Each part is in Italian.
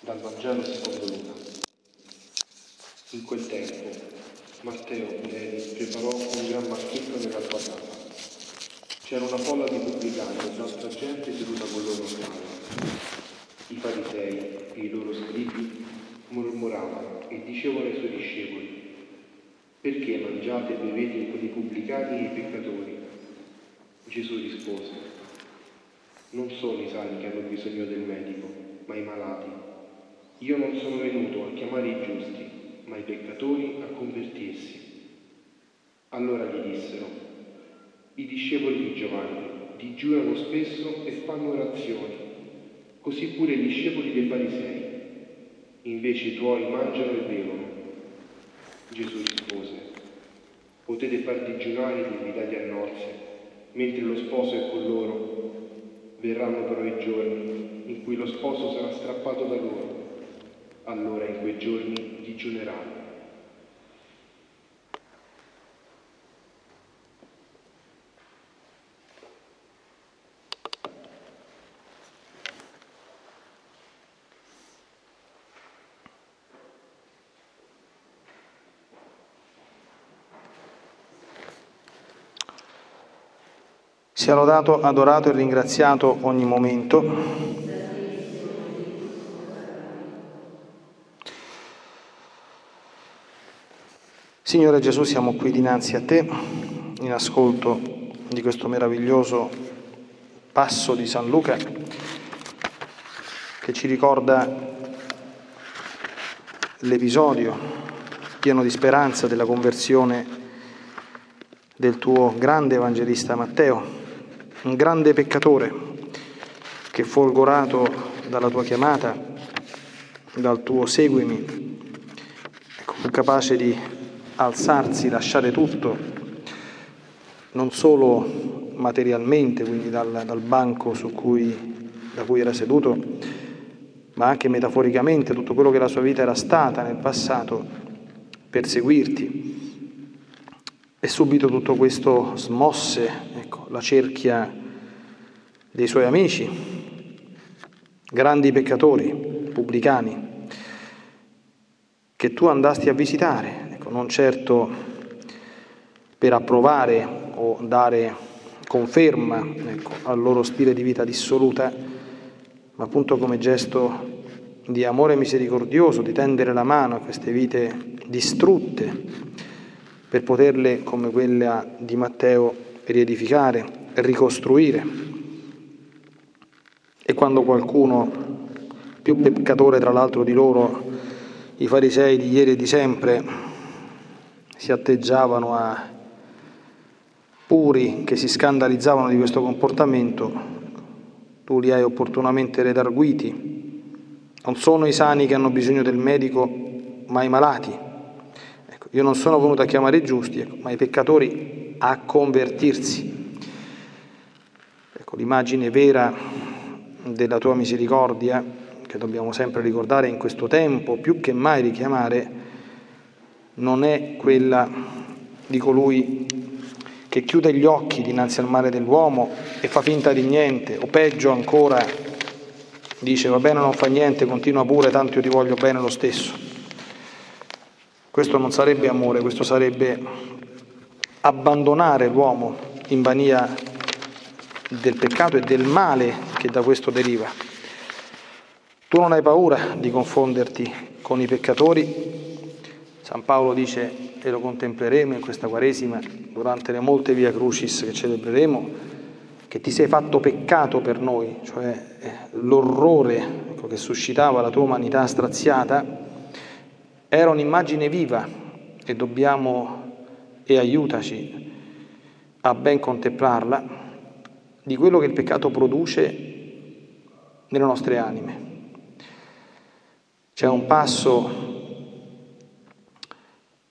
Dal Vangelo secondo Luca. In quel tempo Matteo Pileri preparò un gran banchetto nella sua casa. C'era una folla di pubblicani e un'altra gente seduta con loro a tavola. I farisei e i loro scribi mormoravano e dicevano ai suoi discepoli, perché mangiate e bevete con i pubblicani e i peccatori? Gesù rispose, non sono i sani che hanno bisogno del medico, ma i malati. Io non sono venuto a chiamare i giusti, ma i peccatori a convertirsi. Allora gli dissero, i discepoli di Giovanni digiurano spesso e fanno orazioni, così pure i discepoli dei farisei. Invece i tuoi mangiano e bevono. Gesù rispose, potete far digiunare gli invitati a nozze, mentre lo sposo è con loro. Verranno però i giorni in cui lo sposo sarà strappato da loro allora in quei giorni digiuneranno. Sia lodato, adorato e ringraziato ogni momento Signore Gesù, siamo qui dinanzi a te, in ascolto di questo meraviglioso passo di San Luca che ci ricorda l'episodio pieno di speranza della conversione del tuo grande evangelista Matteo, un grande peccatore che folgorato dalla tua chiamata, dal tuo seguimi, ecco, fu capace di alzarsi, lasciare tutto, non solo materialmente, quindi dal, dal banco cui, da cui era seduto, ma anche metaforicamente tutto quello che la sua vita era stata nel passato per seguirti. E subito tutto questo smosse ecco, la cerchia dei suoi amici, grandi peccatori, pubblicani, che tu andasti a visitare ecco, non certo per approvare o dare conferma ecco, al loro stile di vita dissoluta, ma appunto come gesto di amore misericordioso, di tendere la mano a queste vite distrutte per poterle, come quella di Matteo, riedificare, ricostruire. E quando qualcuno, più peccatore tra l'altro di loro, i farisei di ieri e di sempre, si atteggiavano a puri che si scandalizzavano di questo comportamento, tu li hai opportunamente redarguiti. Non sono i sani che hanno bisogno del medico, ma i malati. Ecco, io non sono venuto a chiamare i giusti, ecco, ma i peccatori a convertirsi. Ecco, l'immagine vera della tua misericordia, che dobbiamo sempre ricordare in questo tempo, più che mai richiamare, non è quella di colui che chiude gli occhi dinanzi al male dell'uomo e fa finta di niente, o peggio ancora dice va bene non fa niente, continua pure, tanto io ti voglio bene lo stesso. Questo non sarebbe amore, questo sarebbe abbandonare l'uomo in bania del peccato e del male che da questo deriva. Tu non hai paura di confonderti con i peccatori San Paolo dice, e lo contempleremo in questa Quaresima, durante le molte via crucis che celebreremo, che ti sei fatto peccato per noi, cioè eh, l'orrore ecco, che suscitava la tua umanità straziata, era un'immagine viva e dobbiamo, e aiutaci a ben contemplarla, di quello che il peccato produce nelle nostre anime. C'è un passo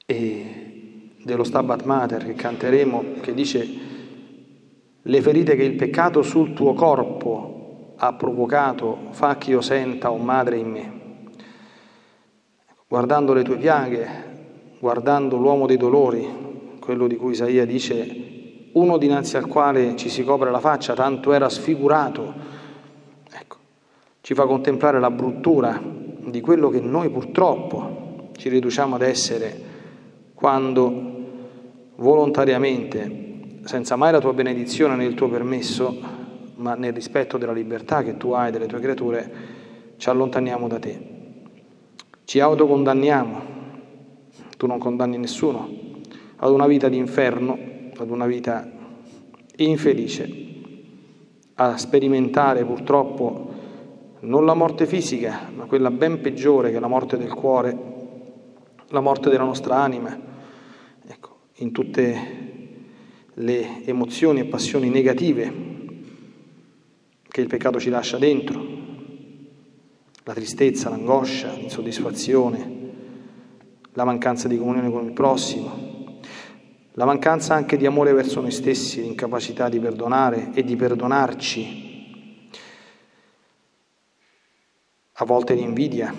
e dello Stabat Mater che canteremo, che dice le ferite che il peccato sul tuo corpo ha provocato, fa che io senta, un madre, in me. Guardando le tue piaghe, guardando l'uomo dei dolori, quello di cui Isaia dice, uno dinanzi al quale ci si copre la faccia, tanto era sfigurato, ecco, ci fa contemplare la bruttura di quello che noi purtroppo ci riduciamo ad essere quando volontariamente, senza mai la tua benedizione né il tuo permesso, ma nel rispetto della libertà che tu hai delle tue creature, ci allontaniamo da te. Ci autocondanniamo, tu non condanni nessuno, ad una vita di inferno, ad una vita infelice, a sperimentare purtroppo non la morte fisica, ma quella ben peggiore che la morte del cuore, la morte della nostra anima, ecco, in tutte le emozioni e passioni negative che il peccato ci lascia dentro, la tristezza, l'angoscia, l'insoddisfazione, la mancanza di comunione con il prossimo, la mancanza anche di amore verso noi stessi, l'incapacità di perdonare e di perdonarci a volte l'invidia,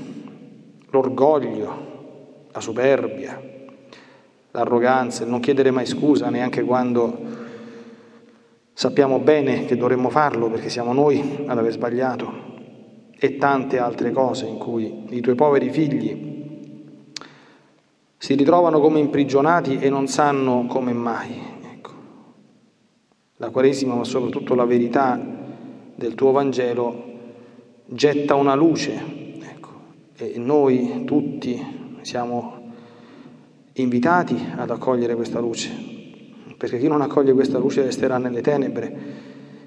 l'orgoglio, la superbia, l'arroganza, il non chiedere mai scusa neanche quando sappiamo bene che dovremmo farlo perché siamo noi ad aver sbagliato e tante altre cose in cui i tuoi poveri figli si ritrovano come imprigionati e non sanno come mai. Ecco. La Quaresima, ma soprattutto la verità del tuo Vangelo, getta una luce ecco, e noi tutti siamo invitati ad accogliere questa luce, perché chi non accoglie questa luce resterà nelle tenebre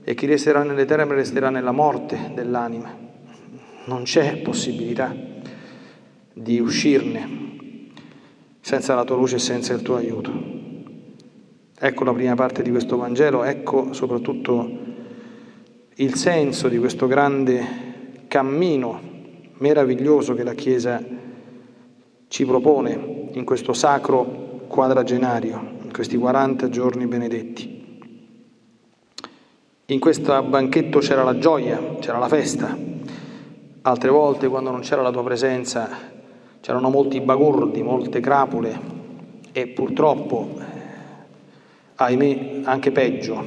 e chi resterà nelle tenebre resterà nella morte dell'anima. Non c'è possibilità di uscirne senza la tua luce e senza il tuo aiuto. Ecco la prima parte di questo Vangelo, ecco soprattutto il senso di questo grande cammino meraviglioso che la Chiesa ci propone in questo sacro quadragenario, in questi 40 giorni benedetti. In questo banchetto c'era la gioia, c'era la festa. Altre volte, quando non c'era la tua presenza, c'erano molti bagordi, molte crapule e purtroppo, ahimè, anche peggio.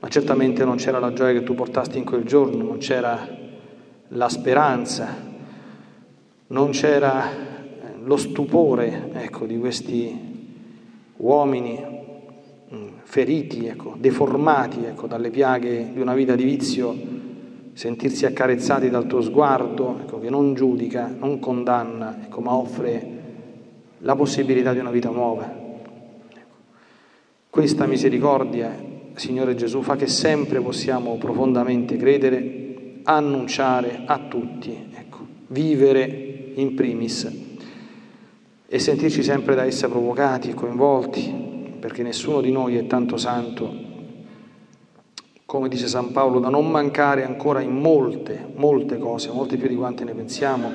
Ma certamente non c'era la gioia che tu portasti in quel giorno, non c'era la speranza, non c'era lo stupore ecco, di questi uomini mm, feriti, ecco, deformati ecco, dalle piaghe di una vita di vizio, sentirsi accarezzati dal tuo sguardo ecco, che non giudica, non condanna, ecco, ma offre la possibilità di una vita nuova. Questa misericordia, Signore Gesù, fa che sempre possiamo profondamente credere annunciare a tutti, ecco, vivere in primis e sentirci sempre da essa provocati e coinvolti, perché nessuno di noi è tanto santo, come dice San Paolo, da non mancare ancora in molte, molte cose, molte più di quante ne pensiamo.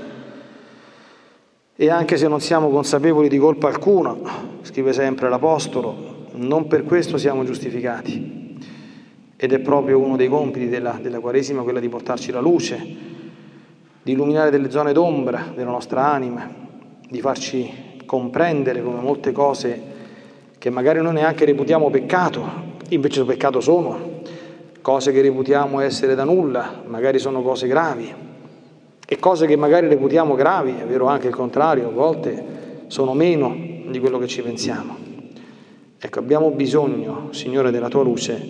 E anche se non siamo consapevoli di colpa alcuna, scrive sempre l'Apostolo, non per questo siamo giustificati ed è proprio uno dei compiti della, della Quaresima quella di portarci la luce, di illuminare delle zone d'ombra della nostra anima, di farci comprendere come molte cose che magari noi neanche reputiamo peccato, invece peccato sono, cose che reputiamo essere da nulla, magari sono cose gravi, e cose che magari reputiamo gravi, è vero anche il contrario, a volte sono meno di quello che ci pensiamo. Ecco, abbiamo bisogno, Signore, della tua luce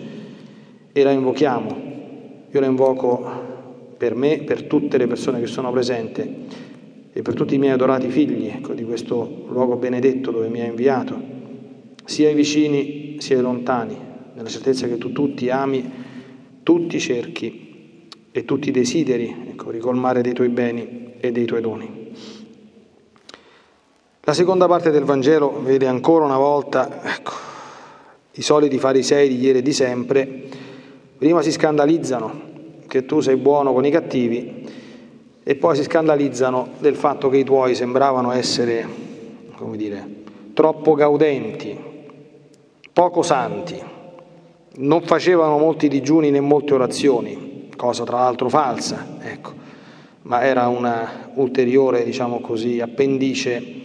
e la invochiamo. Io la invoco per me, per tutte le persone che sono presenti e per tutti i miei adorati figli ecco, di questo luogo benedetto dove mi hai inviato, sia i vicini sia i lontani, nella certezza che tu tutti ami, tutti cerchi e tutti desideri ecco, ricolmare dei tuoi beni e dei tuoi doni. La seconda parte del Vangelo vede ancora una volta ecco, i soliti farisei di ieri e di sempre Prima si scandalizzano che tu sei buono con i cattivi e poi si scandalizzano del fatto che i tuoi sembravano essere, come dire, troppo gaudenti, poco santi, non facevano molti digiuni né molte orazioni, cosa tra l'altro falsa, ecco, ma era una ulteriore, diciamo così, appendice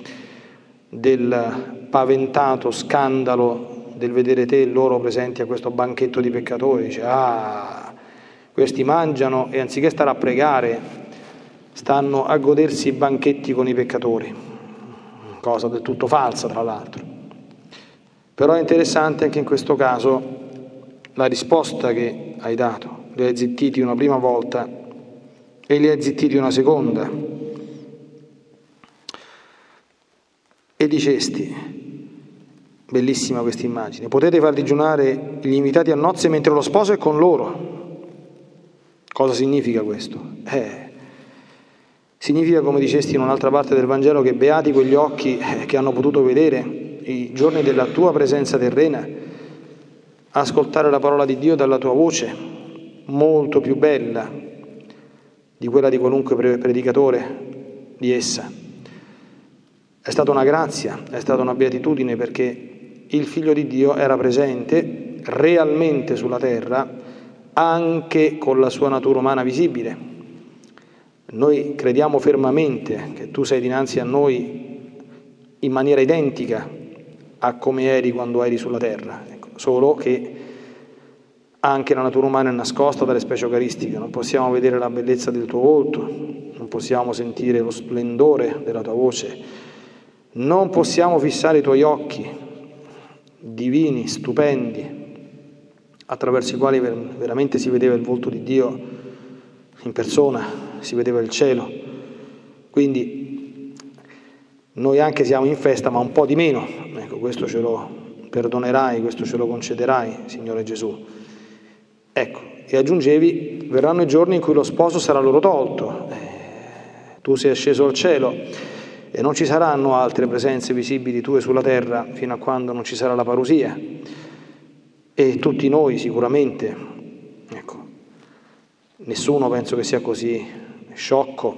del paventato scandalo del vedere te e loro presenti a questo banchetto di peccatori, dice, ah, questi mangiano e anziché stare a pregare stanno a godersi i banchetti con i peccatori, cosa del tutto falsa tra l'altro. Però è interessante anche in questo caso la risposta che hai dato, li hai zittiti una prima volta e li hai zittiti una seconda. E dicesti, bellissima questa immagine, potete far digiunare gli invitati a nozze mentre lo sposo è con loro. Cosa significa questo? Eh, significa, come dicesti in un'altra parte del Vangelo, che beati quegli occhi eh, che hanno potuto vedere i giorni della tua presenza terrena, ascoltare la parola di Dio dalla tua voce, molto più bella di quella di qualunque predicatore di essa. È stata una grazia, è stata una beatitudine perché il Figlio di Dio era presente realmente sulla terra anche con la sua natura umana visibile. Noi crediamo fermamente che tu sei dinanzi a noi in maniera identica a come eri quando eri sulla terra, ecco, solo che anche la natura umana è nascosta dalle specie eucaristiche, non possiamo vedere la bellezza del tuo volto, non possiamo sentire lo splendore della tua voce, non possiamo fissare i tuoi occhi divini, stupendi, attraverso i quali veramente si vedeva il volto di Dio in persona, si vedeva il cielo. Quindi noi anche siamo in festa, ma un po' di meno. Ecco, questo ce lo perdonerai, questo ce lo concederai, Signore Gesù. Ecco, e aggiungevi, verranno i giorni in cui lo sposo sarà loro tolto. Eh, tu sei sceso al cielo e non ci saranno altre presenze visibili tue sulla terra fino a quando non ci sarà la parusia e tutti noi sicuramente, ecco, nessuno penso che sia così sciocco,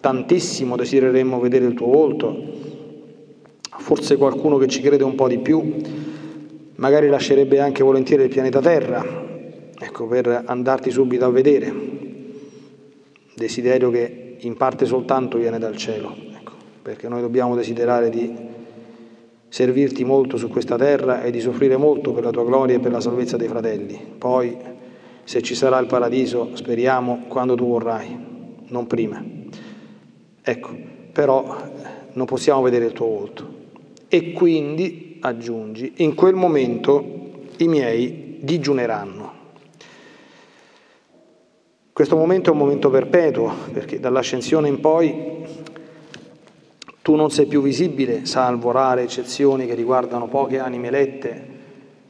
tantissimo desidereremmo vedere il tuo volto, forse qualcuno che ci crede un po' di più, magari lascerebbe anche volentieri il pianeta Terra, ecco, per andarti subito a vedere, desiderio che in parte soltanto viene dal cielo, ecco, perché noi dobbiamo desiderare di servirti molto su questa terra e di soffrire molto per la tua gloria e per la salvezza dei fratelli. Poi, se ci sarà il paradiso, speriamo quando tu vorrai, non prima. Ecco, però non possiamo vedere il tuo volto. E quindi, aggiungi, in quel momento i miei digiuneranno. Questo momento è un momento perpetuo, perché dall'ascensione in poi tu non sei più visibile, salvo rare eccezioni che riguardano poche anime elette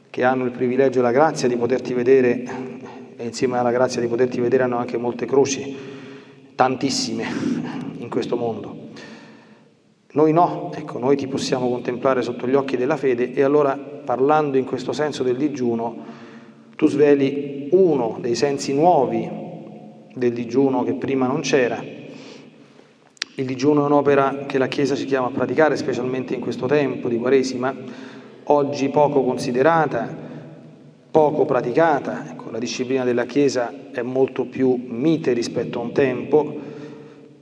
che hanno il privilegio e la grazia di poterti vedere e insieme alla grazia di poterti vedere hanno anche molte croci, tantissime in questo mondo. Noi no, ecco, noi ti possiamo contemplare sotto gli occhi della fede e allora parlando in questo senso del digiuno, tu sveli uno dei sensi nuovi del digiuno che prima non c'era il digiuno è un'opera che la Chiesa ci chiama a praticare, specialmente in questo tempo di Quaresima, oggi poco considerata, poco praticata. Ecco, la disciplina della Chiesa è molto più mite rispetto a un tempo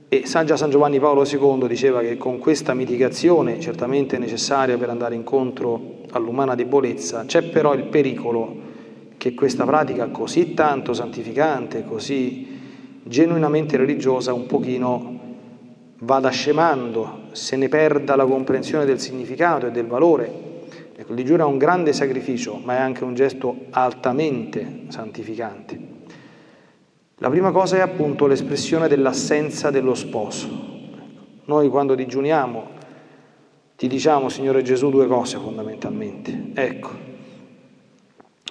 e San Giovanni Paolo II diceva che con questa mitigazione, certamente necessaria per andare incontro all'umana debolezza, c'è però il pericolo che questa pratica così tanto santificante, così genuinamente religiosa, un pochino vada scemando, se ne perda la comprensione del significato e del valore. Ecco, il digiuno è un grande sacrificio, ma è anche un gesto altamente santificante. La prima cosa è appunto l'espressione dell'assenza dello sposo. Noi quando digiuniamo ti diciamo, Signore Gesù, due cose fondamentalmente. Ecco,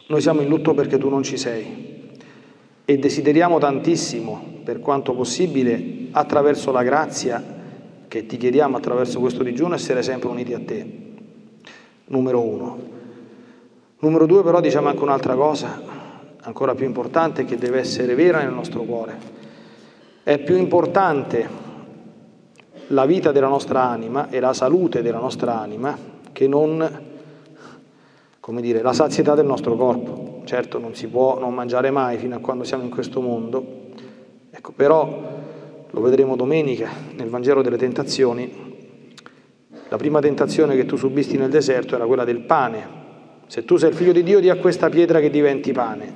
noi siamo in lutto perché tu non ci sei e desideriamo tantissimo, per quanto possibile, attraverso la grazia che ti chiediamo attraverso questo digiuno, essere sempre uniti a te. Numero uno. Numero due però diciamo anche un'altra cosa, ancora più importante, che deve essere vera nel nostro cuore. È più importante la vita della nostra anima e la salute della nostra anima che non, come dire, la sazietà del nostro corpo. Certo non si può non mangiare mai fino a quando siamo in questo mondo, ecco, però lo vedremo domenica nel Vangelo delle tentazioni. La prima tentazione che tu subisti nel deserto era quella del pane. Se tu sei il figlio di Dio, di a questa pietra che diventi pane.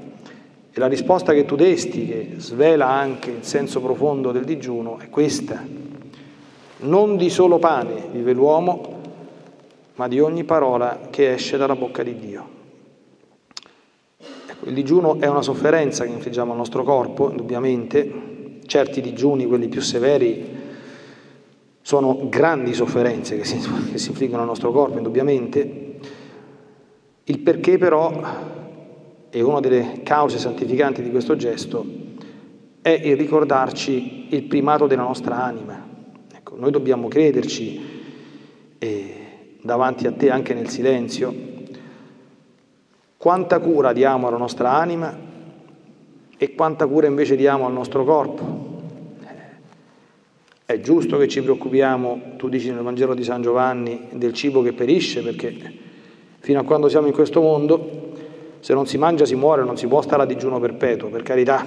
E la risposta che tu desti, che svela anche il senso profondo del digiuno, è questa. Non di solo pane vive l'uomo, ma di ogni parola che esce dalla bocca di Dio. Ecco, il digiuno è una sofferenza che infliggiamo al nostro corpo, indubbiamente. Certi digiuni, quelli più severi, sono grandi sofferenze che si, che si infliggono al nostro corpo, indubbiamente. Il perché però e una delle cause santificanti di questo gesto è il ricordarci il primato della nostra anima. Ecco, noi dobbiamo crederci eh, davanti a te anche nel silenzio quanta cura diamo alla nostra anima e quanta cura invece diamo al nostro corpo. È giusto che ci preoccupiamo, tu dici nel Vangelo di San Giovanni, del cibo che perisce, perché fino a quando siamo in questo mondo se non si mangia si muore, non si può stare a digiuno perpetuo, per carità.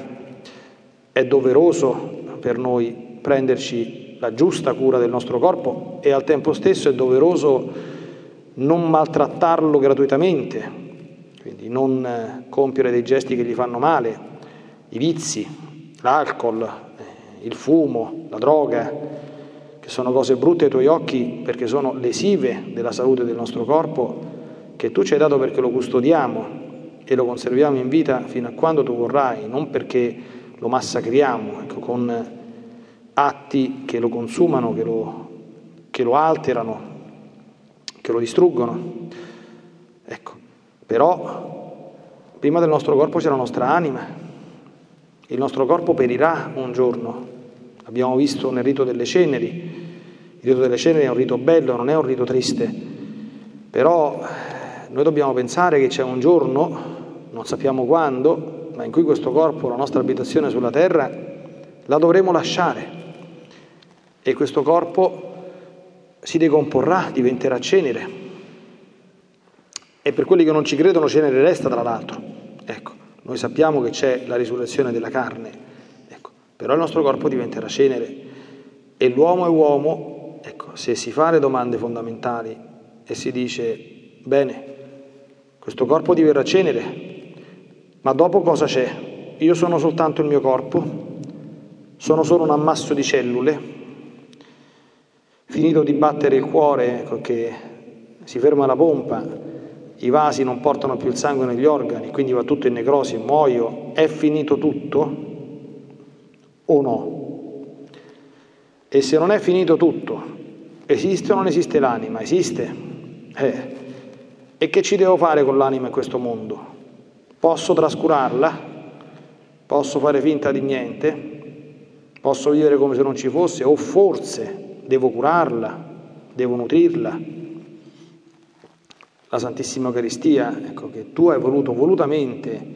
È doveroso per noi prenderci la giusta cura del nostro corpo e al tempo stesso è doveroso non maltrattarlo gratuitamente, quindi non eh, compiere dei gesti che gli fanno male, i vizi, l'alcol, il fumo, la droga, che sono cose brutte ai tuoi occhi perché sono lesive della salute del nostro corpo, che tu ci hai dato perché lo custodiamo e lo conserviamo in vita fino a quando tu vorrai, non perché lo massacriamo ecco, con atti che lo consumano, che lo, che lo alterano, che lo distruggono. Ecco, però prima del nostro corpo c'è la nostra anima, il nostro corpo perirà un giorno. Abbiamo visto nel rito delle ceneri, il rito delle ceneri è un rito bello, non è un rito triste, però noi dobbiamo pensare che c'è un giorno non sappiamo quando, ma in cui questo corpo, la nostra abitazione sulla terra, la dovremo lasciare. E questo corpo si decomporrà, diventerà cenere. E per quelli che non ci credono, cenere resta, tra l'altro. Ecco, noi sappiamo che c'è la risurrezione della carne, ecco, però il nostro corpo diventerà cenere. E l'uomo è uomo, ecco, se si fa le domande fondamentali e si dice, bene, questo corpo diverrà cenere, ma dopo cosa c'è? Io sono soltanto il mio corpo, sono solo un ammasso di cellule, finito di battere il cuore, ecco che si ferma la pompa, i vasi non portano più il sangue negli organi, quindi va tutto in necrosi, muoio, è finito tutto o no? E se non è finito tutto, esiste o non esiste l'anima? Esiste. Eh. E che ci devo fare con l'anima in questo mondo? Posso trascurarla, posso fare finta di niente, posso vivere come se non ci fosse o forse devo curarla, devo nutrirla. La Santissima Eucaristia, ecco, che tu hai voluto volutamente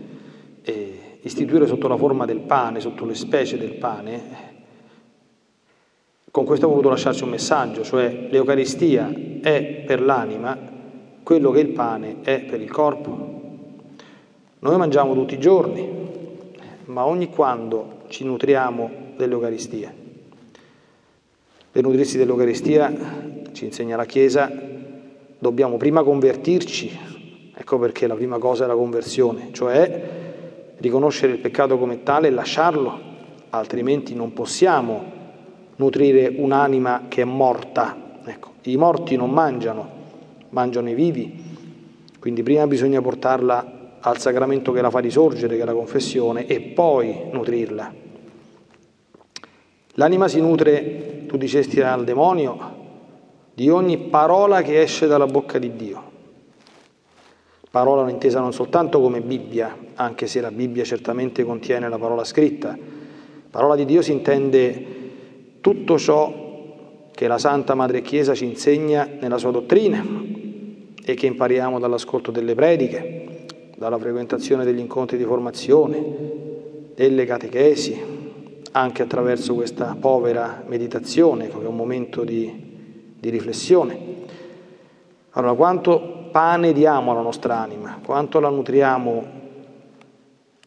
eh, istituire sotto la forma del pane, sotto le specie del pane, con questo ho voluto lasciarci un messaggio, cioè l'Eucaristia è per l'anima quello che il pane è per il corpo. Noi mangiamo tutti i giorni, ma ogni quando ci nutriamo dell'Eucaristia. Per nutrirsi dell'Eucaristia, ci insegna la Chiesa, dobbiamo prima convertirci, ecco perché la prima cosa è la conversione, cioè riconoscere il peccato come tale e lasciarlo, altrimenti non possiamo nutrire un'anima che è morta. Ecco, I morti non mangiano, mangiano i vivi, quindi prima bisogna portarla al sacramento che la fa risorgere, che è la confessione, e poi nutrirla. L'anima si nutre, tu dicesti al demonio, di ogni parola che esce dalla bocca di Dio. Parola intesa non soltanto come Bibbia, anche se la Bibbia certamente contiene la parola scritta. Parola di Dio si intende tutto ciò che la Santa Madre Chiesa ci insegna nella sua dottrina e che impariamo dall'ascolto delle prediche, dalla frequentazione degli incontri di formazione, delle catechesi, anche attraverso questa povera meditazione, che è un momento di, di riflessione. Allora, quanto pane diamo alla nostra anima, quanto la nutriamo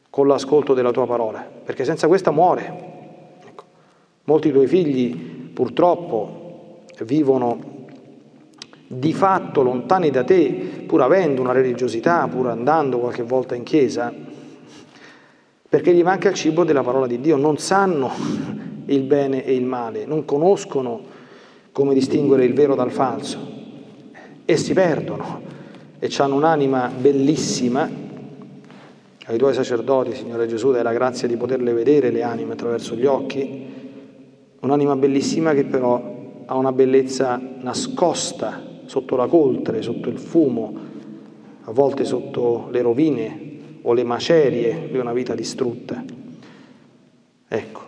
con l'ascolto della tua parola, perché senza questa muore. Ecco, molti tuoi figli purtroppo vivono di fatto lontani da te, pur avendo una religiosità, pur andando qualche volta in chiesa, perché gli manca il cibo della parola di Dio, non sanno il bene e il male, non conoscono come distinguere il vero dal falso e si perdono e hanno un'anima bellissima. Ai tuoi sacerdoti, Signore Gesù, dai la grazia di poterle vedere le anime attraverso gli occhi, un'anima bellissima che però ha una bellezza nascosta sotto la coltre, sotto il fumo, a volte sotto le rovine o le macerie di una vita distrutta. Ecco,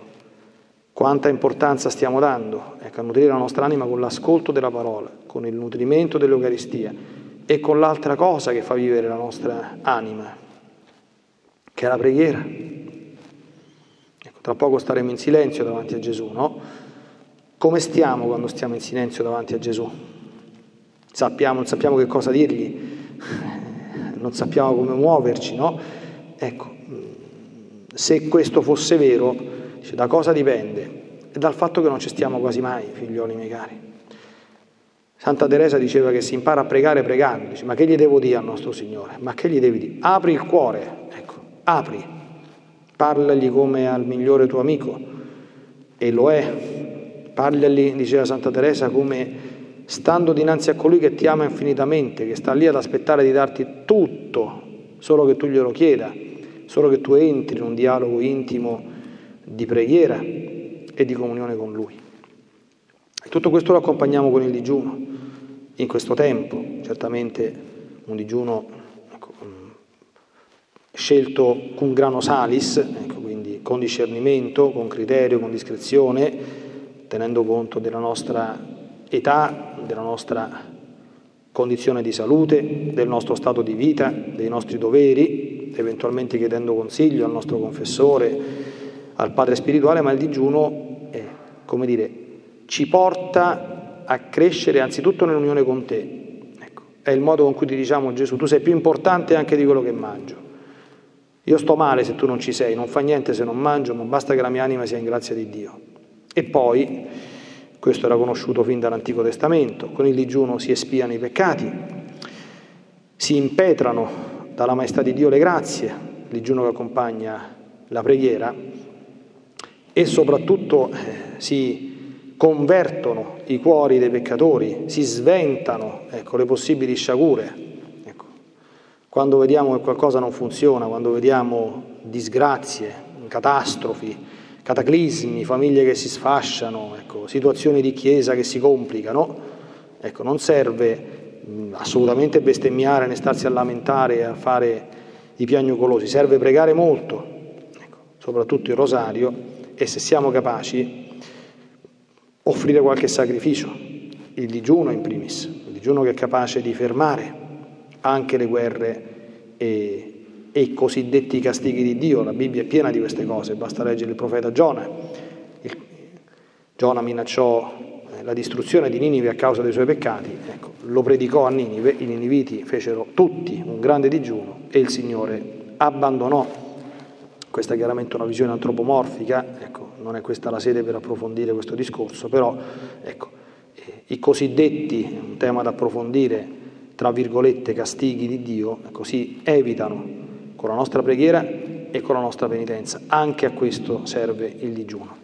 quanta importanza stiamo dando ecco, a nutrire la nostra anima con l'ascolto della parola, con il nutrimento dell'Eucaristia e con l'altra cosa che fa vivere la nostra anima, che è la preghiera. Ecco, tra poco staremo in silenzio davanti a Gesù, no? Come stiamo quando stiamo in silenzio davanti a Gesù? Sappiamo, non sappiamo che cosa dirgli, non sappiamo come muoverci, no? Ecco, se questo fosse vero, dice, da cosa dipende? È dal fatto che non ci stiamo quasi mai, figlioli miei cari. Santa Teresa diceva che si impara a pregare pregando, dice, ma che gli devo dire al nostro Signore? Ma che gli devi dire? Apri il cuore, ecco, apri, parlagli come al migliore tuo amico, e lo è, parlagli, diceva Santa Teresa, come stando dinanzi a colui che ti ama infinitamente, che sta lì ad aspettare di darti tutto, solo che tu glielo chieda, solo che tu entri in un dialogo intimo di preghiera e di comunione con Lui. E tutto questo lo accompagniamo con il digiuno, in questo tempo, certamente un digiuno ecco, scelto cum grano salis, ecco, quindi con discernimento, con criterio, con discrezione, tenendo conto della nostra età, della nostra condizione di salute, del nostro stato di vita, dei nostri doveri, eventualmente chiedendo consiglio al nostro confessore, al Padre spirituale, ma il digiuno, è, come dire, ci porta a crescere anzitutto nell'unione con te. Ecco, è il modo con cui ti diciamo Gesù, tu sei più importante anche di quello che mangio. Io sto male se tu non ci sei, non fa niente se non mangio, ma basta che la mia anima sia in grazia di Dio. E poi questo era conosciuto fin dall'Antico Testamento. Con il digiuno si espiano i peccati, si impetrano dalla maestà di Dio le grazie, il digiuno che accompagna la preghiera, e soprattutto eh, si convertono i cuori dei peccatori, si sventano ecco, le possibili sciagure. Ecco, quando vediamo che qualcosa non funziona, quando vediamo disgrazie, catastrofi, cataclismi, famiglie che si sfasciano, ecco, situazioni di chiesa che si complicano, ecco, non serve mh, assolutamente bestemmiare né starsi a lamentare e a fare i piagnucolosi, serve pregare molto, ecco, soprattutto il rosario, e se siamo capaci offrire qualche sacrificio, il digiuno in primis, il digiuno che è capace di fermare anche le guerre e e i cosiddetti castighi di Dio. La Bibbia è piena di queste cose, basta leggere il profeta Giona. Il, Giona minacciò eh, la distruzione di Ninive a causa dei suoi peccati, ecco, lo predicò a Ninive, i niniviti fecero tutti un grande digiuno e il Signore abbandonò. Questa è chiaramente una visione antropomorfica, ecco, non è questa la sede per approfondire questo discorso, però ecco, eh, i cosiddetti, un tema da approfondire, tra virgolette, castighi di Dio, così evitano con la nostra preghiera e con la nostra penitenza. Anche a questo serve il digiuno.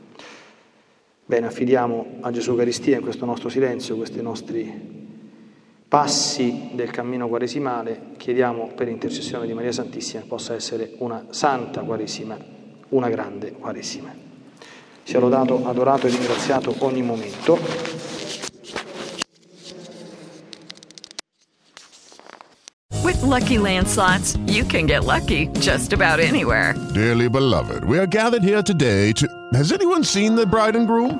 Bene, affidiamo a Gesù Eucaristia in questo nostro silenzio, questi nostri passi del cammino quaresimale, chiediamo per intercessione di Maria Santissima che possa essere una santa quaresima, una grande quaresima. Sia lodato, adorato e ringraziato ogni momento. Lucky Land slots, you can get lucky just about anywhere. Dearly beloved, we are gathered here today to. Has anyone seen the bride and groom?